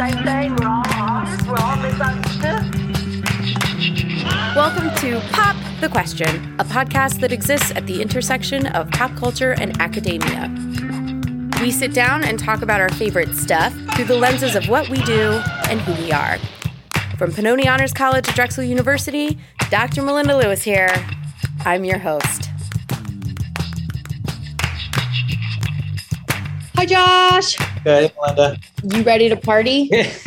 same thing. We're all lost. We're all misunderstood. Welcome to Pop the Question, a podcast that exists at the intersection of pop culture and academia. We sit down and talk about our favorite stuff through the lenses of what we do and who we are. From Pennoni Honors College at Drexel University, Dr. Melinda Lewis here. I'm your host. Hi, Josh. Hey, Melinda. You ready to party?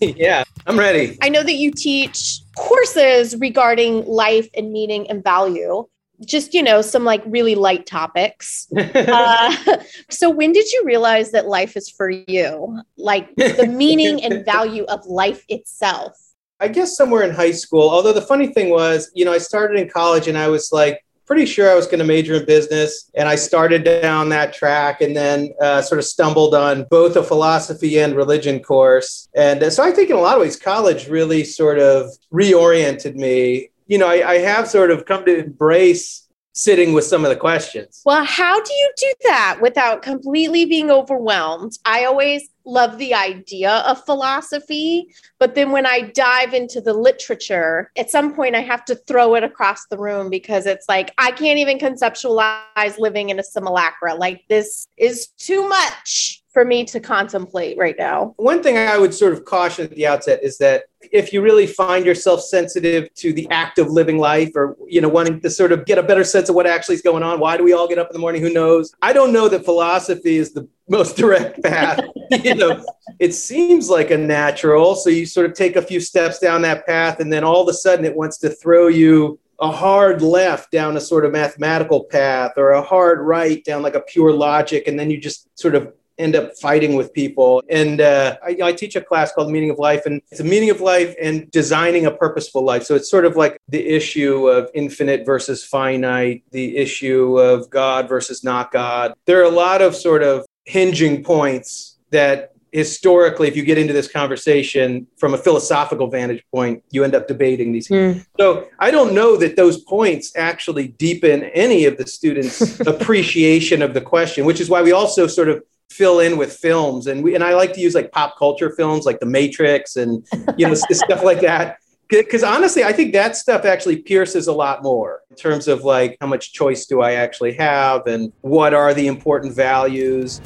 yeah, I'm ready. I know that you teach courses regarding life and meaning and value. Just, you know, some like really light topics. Uh, so, when did you realize that life is for you? Like the meaning and value of life itself? I guess somewhere in high school. Although the funny thing was, you know, I started in college and I was like pretty sure I was going to major in business. And I started down that track and then uh, sort of stumbled on both a philosophy and religion course. And uh, so I think in a lot of ways, college really sort of reoriented me. You know, I, I have sort of come to embrace sitting with some of the questions. Well, how do you do that without completely being overwhelmed? I always love the idea of philosophy, but then when I dive into the literature, at some point I have to throw it across the room because it's like I can't even conceptualize living in a simulacra. Like this is too much for me to contemplate right now. One thing I would sort of caution at the outset is that if you really find yourself sensitive to the act of living life or you know wanting to sort of get a better sense of what actually is going on why do we all get up in the morning? Who knows? I don't know that philosophy is the most direct path. You know it seems like a natural. So you sort of take a few steps down that path and then all of a sudden it wants to throw you a hard left down a sort of mathematical path or a hard right down like a pure logic. And then you just sort of end up fighting with people. And uh, I, I, teach a class called Meaning of Life, and it's a meaning of life and designing a purposeful life. So it's sort of like the issue of infinite versus finite, the issue of God versus not God. There are a lot of sort of hinging points that historically, if you get into this conversation from a philosophical vantage point, you end up debating these. Mm. So I don't know that those points actually deepen any of the students' appreciation of the question, which is why we also sort of fill in with films. And we and I like to use like pop culture films like The Matrix and you know stuff like that. Because honestly I think that stuff actually pierces a lot more in terms of like how much choice do I actually have and what are the important values.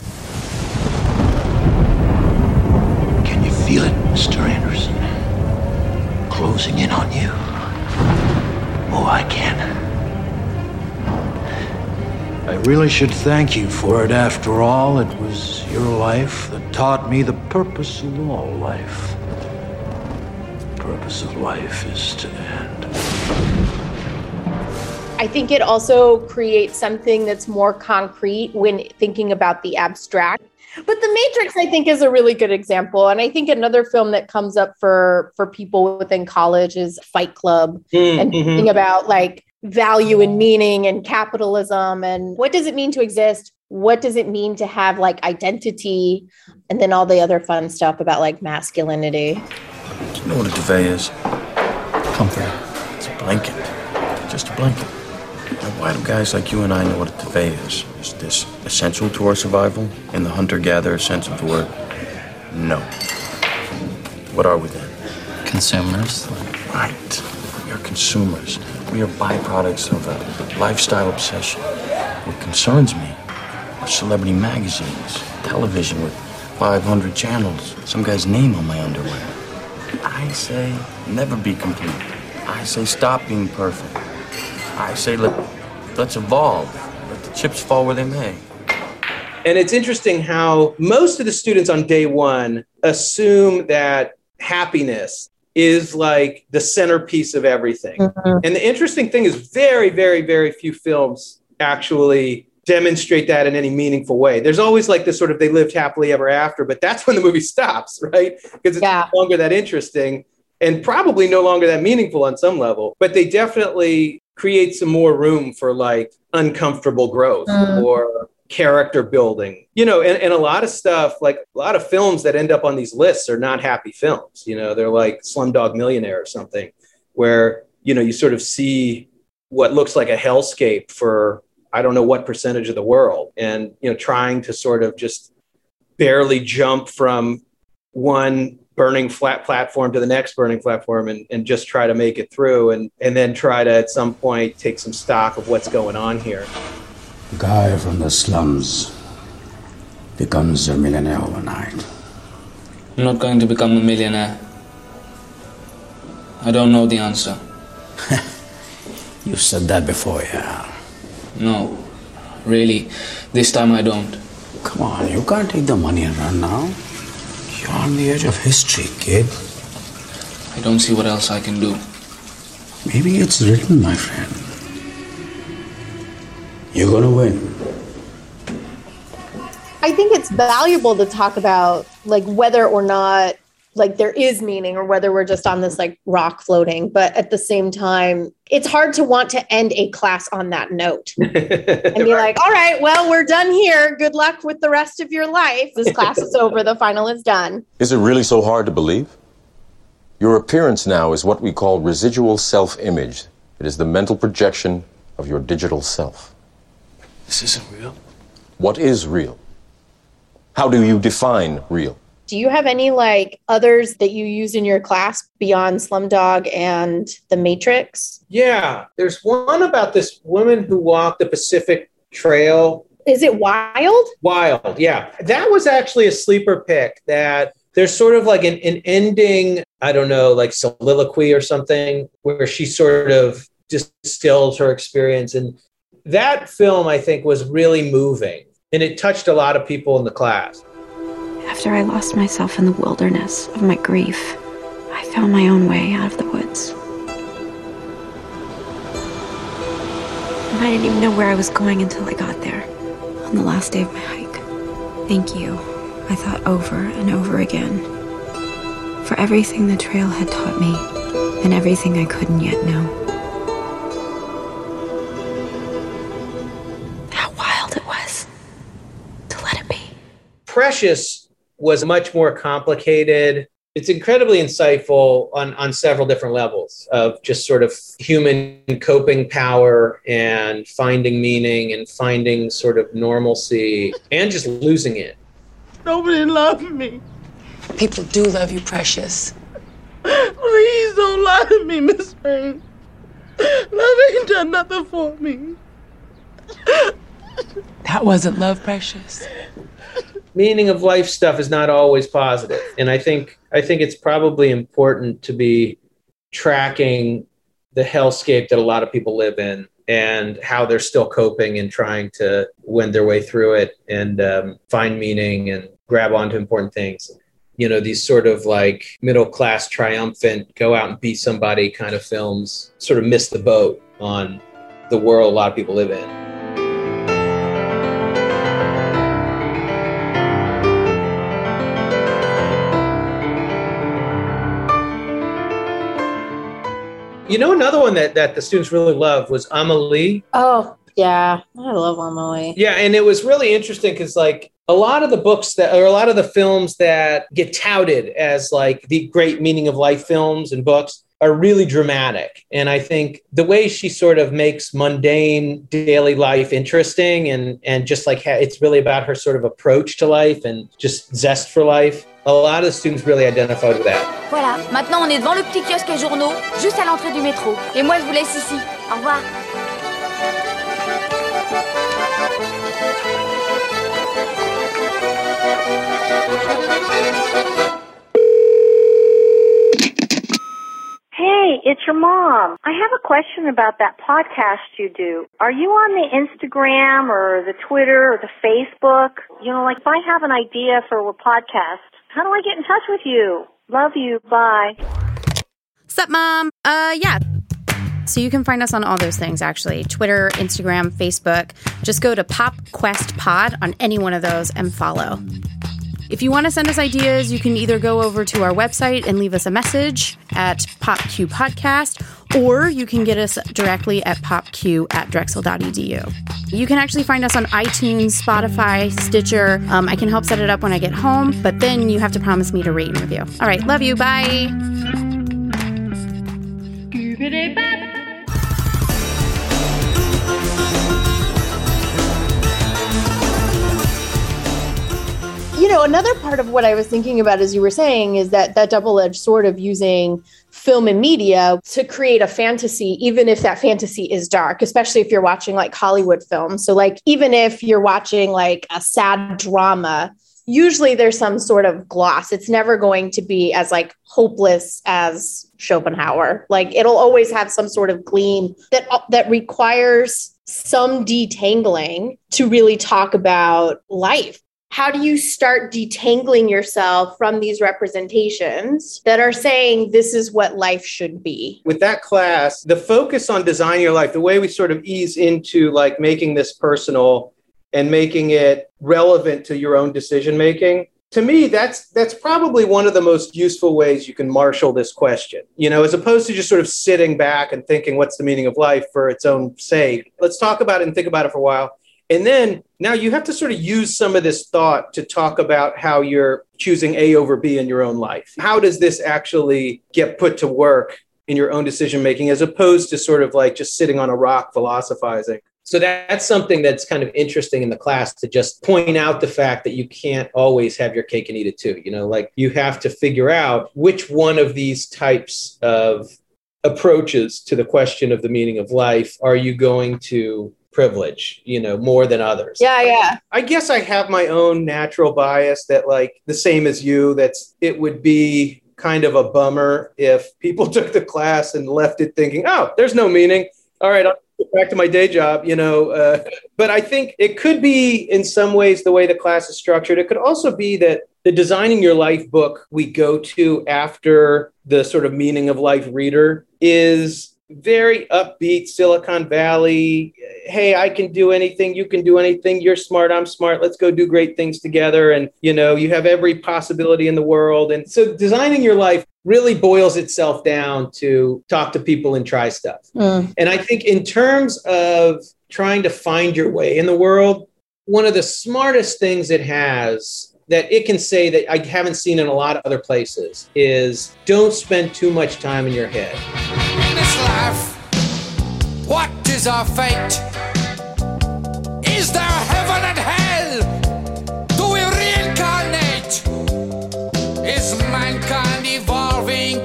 Can you feel it Mr. Anderson? Closing in on you. Oh I can I really should thank you for it. After all, it was your life that taught me the purpose of all life. The purpose of life is to end. I think it also creates something that's more concrete when thinking about the abstract. But The Matrix, I think, is a really good example. And I think another film that comes up for for people within college is Fight Club mm-hmm. and thinking about like value and oh. meaning and capitalism and what does it mean to exist? What does it mean to have like identity? And then all the other fun stuff about like masculinity. Do you know what a duvet is? Comfort it's a blanket. Just a blanket. Now, why do guys like you and i know what a duvet is? Is this essential to our survival? In the hunter-gatherer sense of the word no. What are we then? Consumers. Right. We are consumers we are byproducts of a lifestyle obsession. What concerns me are celebrity magazines, television with 500 channels, some guy's name on my underwear. I say never be complete. I say stop being perfect. I say let, let's evolve. Let the chips fall where they may. And it's interesting how most of the students on day one assume that happiness is like the centerpiece of everything. Mm-hmm. And the interesting thing is, very, very, very few films actually demonstrate that in any meaningful way. There's always like this sort of they lived happily ever after, but that's when the movie stops, right? Because it's yeah. no longer that interesting and probably no longer that meaningful on some level. But they definitely create some more room for like uncomfortable growth mm. or character building you know and, and a lot of stuff like a lot of films that end up on these lists are not happy films you know they're like slumdog millionaire or something where you know you sort of see what looks like a hellscape for i don't know what percentage of the world and you know trying to sort of just barely jump from one burning flat platform to the next burning platform and, and just try to make it through and, and then try to at some point take some stock of what's going on here. Guy from the slums becomes a millionaire overnight. I'm not going to become a millionaire. I don't know the answer. You've said that before, yeah. No, really, this time I don't. Come on, you can't take the money and run now. You're on the edge of history, kid. I don't see what else I can do. Maybe it's written, my friend. You're gonna win. I think it's valuable to talk about like whether or not like there is meaning or whether we're just on this like rock floating but at the same time it's hard to want to end a class on that note and be like all right well we're done here good luck with the rest of your life this class is over the final is done Is it really so hard to believe? Your appearance now is what we call residual self image. It is the mental projection of your digital self. This isn't real. What is real? How do you define real? do you have any like others that you use in your class beyond slumdog and the matrix Yeah, there's one about this woman who walked the Pacific Trail is it wild Wild, yeah. That was actually a sleeper pick that there's sort of like an, an ending, I don't know, like soliloquy or something, where she sort of distills her experience. And that film, I think, was really moving. And it touched a lot of people in the class. After I lost myself in the wilderness of my grief, I found my own way out of the woods. And I didn't even know where I was going until I got there, on the last day of my hike. Thank you, I thought over and over again, for everything the trail had taught me and everything I couldn't yet know. Precious was much more complicated. It's incredibly insightful on, on several different levels of just sort of human coping power and finding meaning and finding sort of normalcy and just losing it. Nobody loved me. People do love you, Precious. Please don't lie to me, Miss Rain. Love ain't done nothing for me. That wasn't love, Precious. Meaning of life stuff is not always positive. And i think i think it's probably important to be tracking the hellscape that a lot of people live in and how they're still coping and trying to wend their way through it and um, find meaning and grab onto important things. You know these sort of like middle class triumphant go out and be somebody kind of films sort of miss the boat on the world a lot of people live in You know, another one that, that the students really loved was Amelie. oh yeah i love Amelie Yeah, and it was really interesting because, like, a lot of the books that, or a lot of the films that get touted as like the great meaning of life films and books are really dramatic. And I think the way she sort of makes mundane daily life interesting and, and just like ha- it's really about her sort of approach to life and just zest for life. A lot of the students really identified with that. Voilà, maintenant on est devant le petit kiosque à journaux, juste à l'entrée du métro. Et moi je vous laisse ici. Au revoir. Hey, it's your mom. I have a question about that podcast you do. Are you on the Instagram or the Twitter or the Facebook? You know, like if I have an idea for a podcast, how do I get in touch with you? Love you. Bye. Sup, mom? Uh, yeah. So you can find us on all those things actually Twitter, Instagram, Facebook. Just go to Pop Quest Pod on any one of those and follow. If you want to send us ideas, you can either go over to our website and leave us a message at PopQ Podcast, or you can get us directly at popq at drexel.edu. You can actually find us on iTunes, Spotify, Stitcher. Um, I can help set it up when I get home, but then you have to promise me to rate and review. All right, love you. Bye. Know, another part of what I was thinking about as you were saying is that that double-edged sword of using film and media to create a fantasy, even if that fantasy is dark, especially if you're watching like Hollywood films. So, like, even if you're watching like a sad drama, usually there's some sort of gloss. It's never going to be as like hopeless as Schopenhauer. Like, it'll always have some sort of gleam that uh, that requires some detangling to really talk about life how do you start detangling yourself from these representations that are saying this is what life should be? With that class, the focus on design your life, the way we sort of ease into like making this personal and making it relevant to your own decision making. To me, that's that's probably one of the most useful ways you can marshal this question. You know, as opposed to just sort of sitting back and thinking what's the meaning of life for its own sake. Let's talk about it and think about it for a while and then now you have to sort of use some of this thought to talk about how you're choosing A over B in your own life. How does this actually get put to work in your own decision making as opposed to sort of like just sitting on a rock philosophizing? So that's something that's kind of interesting in the class to just point out the fact that you can't always have your cake and eat it too. You know, like you have to figure out which one of these types of approaches to the question of the meaning of life are you going to privilege, you know, more than others. Yeah, yeah. I guess I have my own natural bias that, like, the same as you, that's it would be kind of a bummer if people took the class and left it thinking, oh, there's no meaning. All right, I'll get back to my day job, you know. Uh, but I think it could be, in some ways, the way the class is structured. It could also be that the Designing Your Life book we go to after the sort of meaning of life reader is very upbeat Silicon Valley. Hey, I can do anything. You can do anything. You're smart. I'm smart. Let's go do great things together. And, you know, you have every possibility in the world. And so designing your life really boils itself down to talk to people and try stuff. Mm. And I think in terms of trying to find your way in the world, one of the smartest things it has that it can say that I haven't seen in a lot of other places is don't spend too much time in your head? What is our fate? Is there heaven and hell? Do we reincarnate? Is mankind evolving?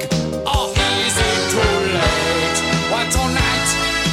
Or is it too late? What tonight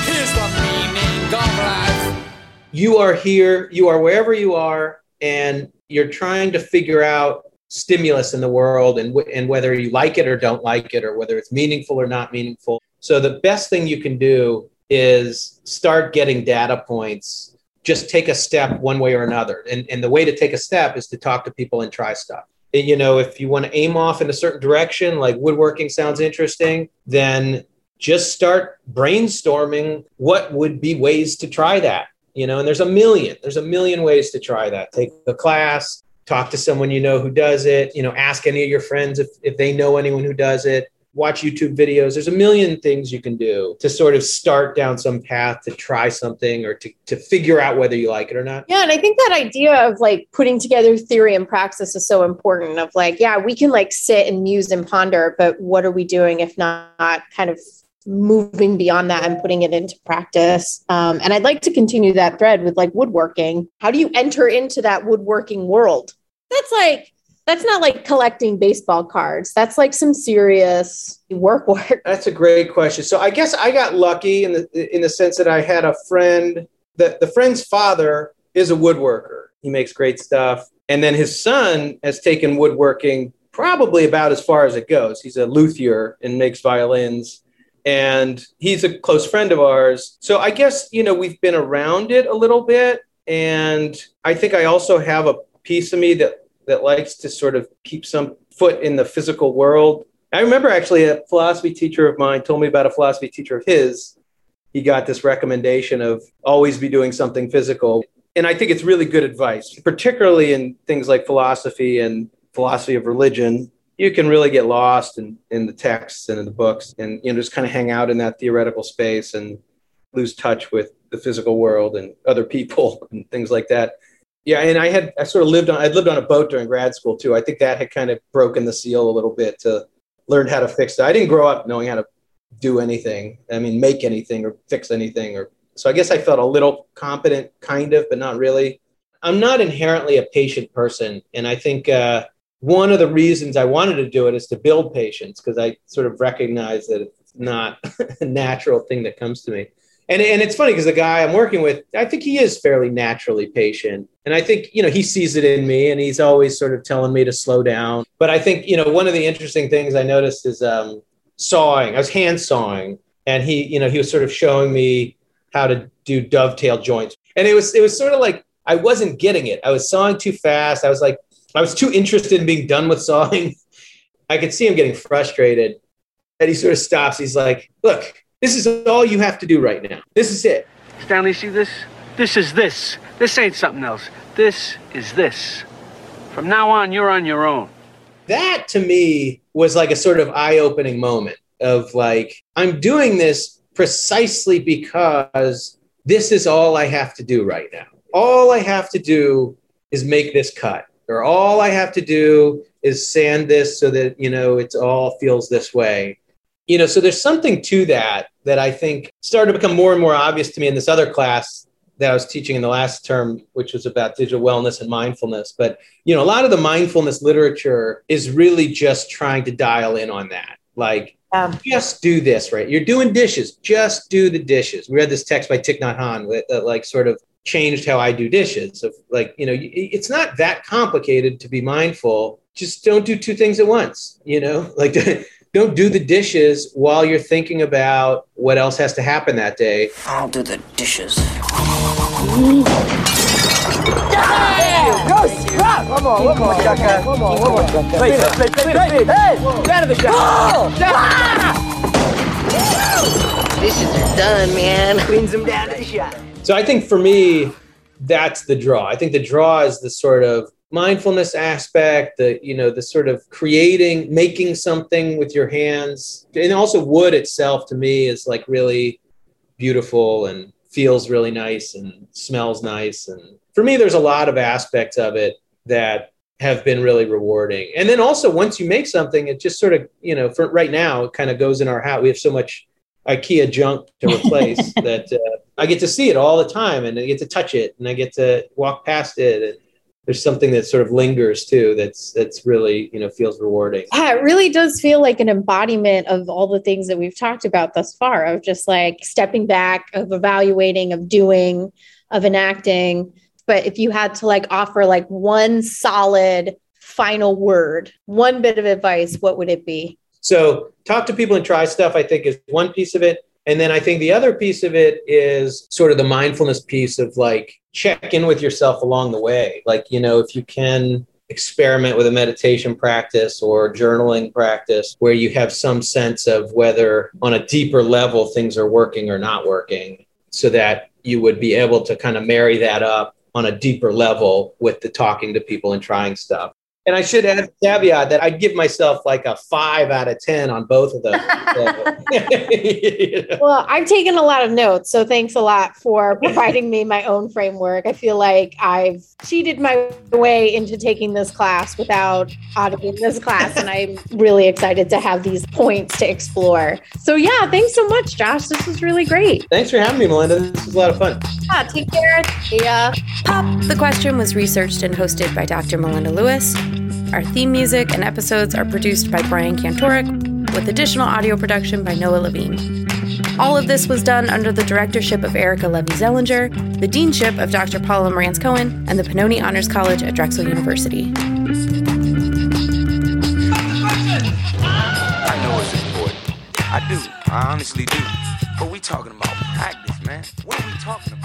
is the meaning of life? You are here, you are wherever you are, and you're trying to figure out stimulus in the world and, w- and whether you like it or don't like it or whether it's meaningful or not meaningful so the best thing you can do is start getting data points. Just take a step one way or another. And, and the way to take a step is to talk to people and try stuff. You know, if you want to aim off in a certain direction, like woodworking sounds interesting, then just start brainstorming what would be ways to try that. You know, and there's a million, there's a million ways to try that. Take a class, talk to someone you know who does it, you know, ask any of your friends if, if they know anyone who does it watch YouTube videos. There's a million things you can do to sort of start down some path to try something or to, to figure out whether you like it or not. Yeah. And I think that idea of like putting together theory and praxis is so important of like, yeah, we can like sit and muse and ponder, but what are we doing if not kind of moving beyond that and putting it into practice. Um, and I'd like to continue that thread with like woodworking. How do you enter into that woodworking world? That's like that's not like collecting baseball cards. That's like some serious work work. That's a great question. So I guess I got lucky in the in the sense that I had a friend that the friend's father is a woodworker. He makes great stuff. And then his son has taken woodworking probably about as far as it goes. He's a luthier and makes violins. And he's a close friend of ours. So I guess, you know, we've been around it a little bit. And I think I also have a piece of me that that likes to sort of keep some foot in the physical world. I remember actually a philosophy teacher of mine told me about a philosophy teacher of his. He got this recommendation of always be doing something physical. And I think it's really good advice, particularly in things like philosophy and philosophy of religion. You can really get lost in, in the texts and in the books and you know just kind of hang out in that theoretical space and lose touch with the physical world and other people and things like that. Yeah, and I had I sort of lived on I'd lived on a boat during grad school too. I think that had kind of broken the seal a little bit to learn how to fix it. I didn't grow up knowing how to do anything. I mean, make anything or fix anything or so I guess I felt a little competent kind of, but not really. I'm not inherently a patient person. And I think uh, one of the reasons I wanted to do it is to build patience because I sort of recognize that it's not a natural thing that comes to me. And, and it's funny because the guy I'm working with, I think he is fairly naturally patient. And I think, you know, he sees it in me and he's always sort of telling me to slow down. But I think, you know, one of the interesting things I noticed is um, sawing. I was hand sawing and he, you know, he was sort of showing me how to do dovetail joints. And it was, it was sort of like, I wasn't getting it. I was sawing too fast. I was like, I was too interested in being done with sawing. I could see him getting frustrated. And he sort of stops. He's like, look, this is all you have to do right now. This is it. Stanley, see this? This is this. This ain't something else. This is this. From now on, you're on your own. That to me was like a sort of eye opening moment of like, I'm doing this precisely because this is all I have to do right now. All I have to do is make this cut, or all I have to do is sand this so that, you know, it all feels this way you know so there's something to that that i think started to become more and more obvious to me in this other class that i was teaching in the last term which was about digital wellness and mindfulness. But you know a lot of the mindfulness literature is really just trying to dial in on that. Like um, just do this right? You're doing dishes. Just do the dishes. We read this text by Thich Nhat Hanh that, that like sort of changed how i do dishes of like you know it's not that complicated to be mindful. Just don't do two things at once you know? Like don't do the dishes while you're thinking about what else has to happen that day. I'll do the dishes. One more, one more, Chaka. One more, one more. Wait, wait, wait, wait, wait. Hey, get out of the shot. Dishes are done, man. Cleans them down to the shot. So I think for me, that's the draw. I think the draw is the sort of mindfulness aspect the you know the sort of creating making something with your hands. And also wood itself to me is like really beautiful and feels really nice and smells nice. And for me there's a lot of aspects of it that have been really rewarding. And then also once you make something it just sort of you know for right now it kind of goes in our house. We have so much ikea junk to replace that uh, i get to see it all the time and i get to touch it and i get to walk past it and there's something that sort of lingers too that's that's really you know feels rewarding. Yeah it really does feel like an embodiment of all the things that we've talked about thus far of just like stepping back of evaluating of doing of enacting. But if you had to like offer like one solid final word one bit of advice what would it be? So talk to people and try stuff i think is one piece of it. And then I think the other piece of it is sort of the mindfulness piece of like check in with yourself along the way. Like, you know, if you can experiment with a meditation practice or journaling practice where you have some sense of whether on a deeper level things are working or not working so that you would be able to kind of marry that up on a deeper level with the talking to people and trying stuff. And I should add caveat that I'd give myself like a five out of 10 on both of them. Well, I've taken a lot of notes. So thanks a lot for providing me my own framework. I feel like I've cheated my way into taking this class without auditing this class. And I'm really excited to have these points to explore. So, yeah, thanks so much, Josh. This was really great. Thanks for having me, Melinda. This was a lot of fun. Yeah, take care. Yeah. Pop the Question was researched and hosted by Dr. Melinda Lewis. Our theme music and episodes are produced by Brian Kantorek, with additional audio production by Noah Levine. All of this was done under the directorship of Erica Levy Zellinger, the deanship of Dr. Paula Marantz Cohen, and the Pennoni Honors College at Drexel University. I know it's important. I do. I honestly do. But we talking about practice, man. What are we talking about?